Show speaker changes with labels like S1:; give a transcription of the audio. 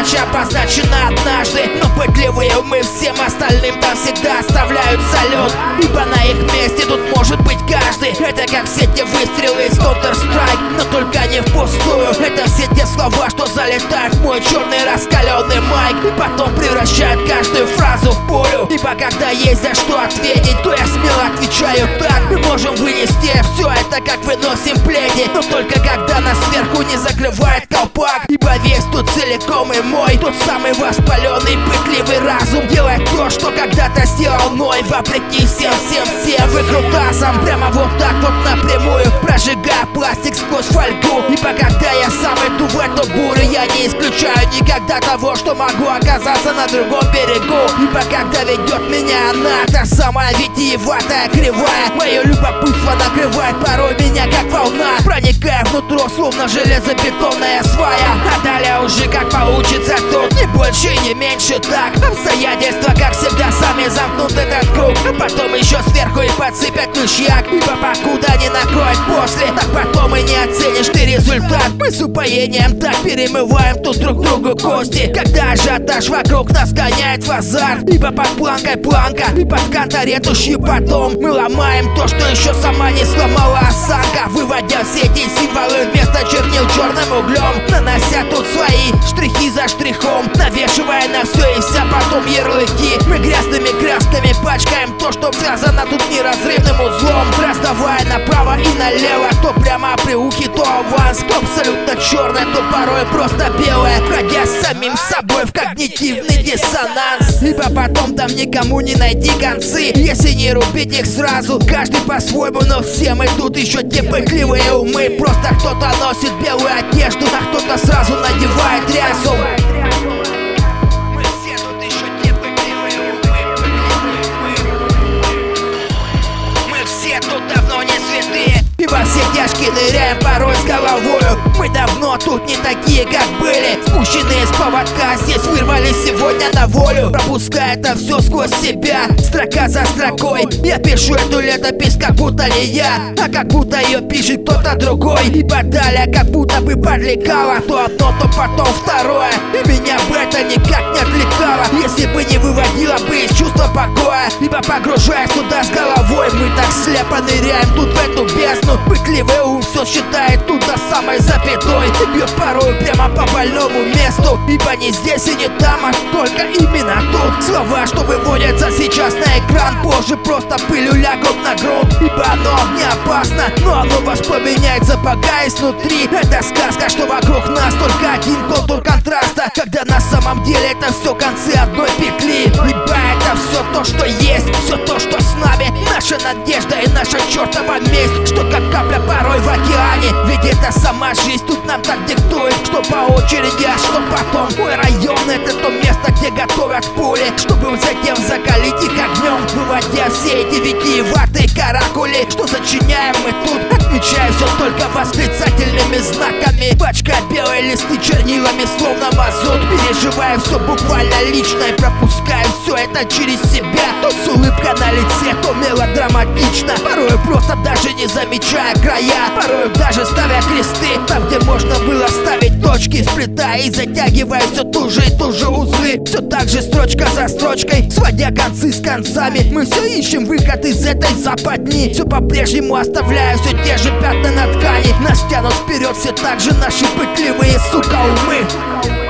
S1: Удача обозначена однажды. Но пытливые мы всем остальным там всегда оставляют салют. Ибо на их месте тут может быть каждый. Это как все те выстрелы из Counter-Strike Но только не впустую. Это все те слова, что залетают в мой черный раскаленный майк. И потом превращают каждую фразу в пулю Ибо когда есть за что ответить То я смело отвечаю так. Мы можем вынести все это как выносим пледи. Но только когда нас сверху не закрывает колпак Весь тут целиком и мой. Тот самый воспаленный пытливый разум. Делает то, что когда-то сделал мой. Вопреки всем, всем, всем выкрутасам Прямо вот так вот напрямую. Прожигая пластик сквозь фольгу. Ибо когда я сам иду в эту бурю Я не исключаю никогда того, что могу оказаться на другом берегу. Ибо когда ведет меня она Та самая витиеватая, кривая. Мое любопытство накрывает порой меня как волна Проникая внутрь, словно железобетонная свая. А далее уже как получится тут Не больше не меньше так. Обстоятельства, как А потом еще сверху и подсыпят мышьяк Ибо покуда не накроет после. Так потом и не оценишь ты результат. Мы с упоением так перемываем тут друг другу кости. Когда ажиотаж вокруг нас гоняет в азарт. Ибо под планкой планка И под канторетушью потом. Мы ломаем то, что еще сама не сломала осанка. Выводя все эти символы вместо чернил черным углем. Нанося тут свои штрихи за штрихом Навешивая на все и вся потом ярлыки пачкаем то, что связано тут неразрывным узлом. Раздавая направо и налево То прямо при ухе, то аванс. То абсолютно черное, то порой просто белое. Ходя с самим собой в когнитивный диссонанс. Ибо потом там никому не найти концы. Если не рубить их сразу Каждый по-своему, но все мы тут еще те пытливые умы. Просто кто-то носит белую одежду А кто-то сразу надевает рясу такие, как были Спущенные с поводка. Здесь вырвались сегодня на волю. Пропуская это все сквозь себя. Строка за строкой. Я пишу эту летопись, как будто не я. А как будто ее пишет кто-то другой. И далее, как будто бы подлекало То одно, то потом второе. И меня бы это никак не отвлекало. Если бы не выводило бы из чувства покоя. Либо погружаясь слепо ныряем тут в эту бездну. Пытливый ум все считает тут до самой запятой. Бьет порой прямо по больному месту. Ибо не здесь и не там, а только именно тут. Слова, что выводятся сейчас на экран. Позже просто пылью лягут на грунт. Ибо оно не опасно, но оно воспламеняется пока изнутри. Это сказка, что вокруг нас только один контур контраста. Когда на самом деле это все концы одной петли. Ибо это все то, что есть, все то, Наша надежда и наша чертова месть Что как капля порой в океане. Ведь это сама жизнь тут нам так диктует Что по очереди, а что потом? Мой район это то место, где готовят пули Чтобы затем закалить их огнем Выводя все эти витиеватые каракули. Что сочиняем мы тут? Отмечая все только восклицательными знаками. Пачка белые листы чернилами, словно мазут. Переживая все буквально лично И пропуская все это через себя. То с улыбкой на лице, то мелодраматично. Порой просто даже не замечая края Порой даже ставя кресты. Там, где можно было ставить точки Сплетая и затягивая все туже и туже узлы. Все так же строчка за строчкой Сводя концы с концами. Мы все ищем выход из этой западни. Все по-прежнему оставляя все те же пятна на ткани. Нас тянут вперед все так же наши пытливые, сука, умы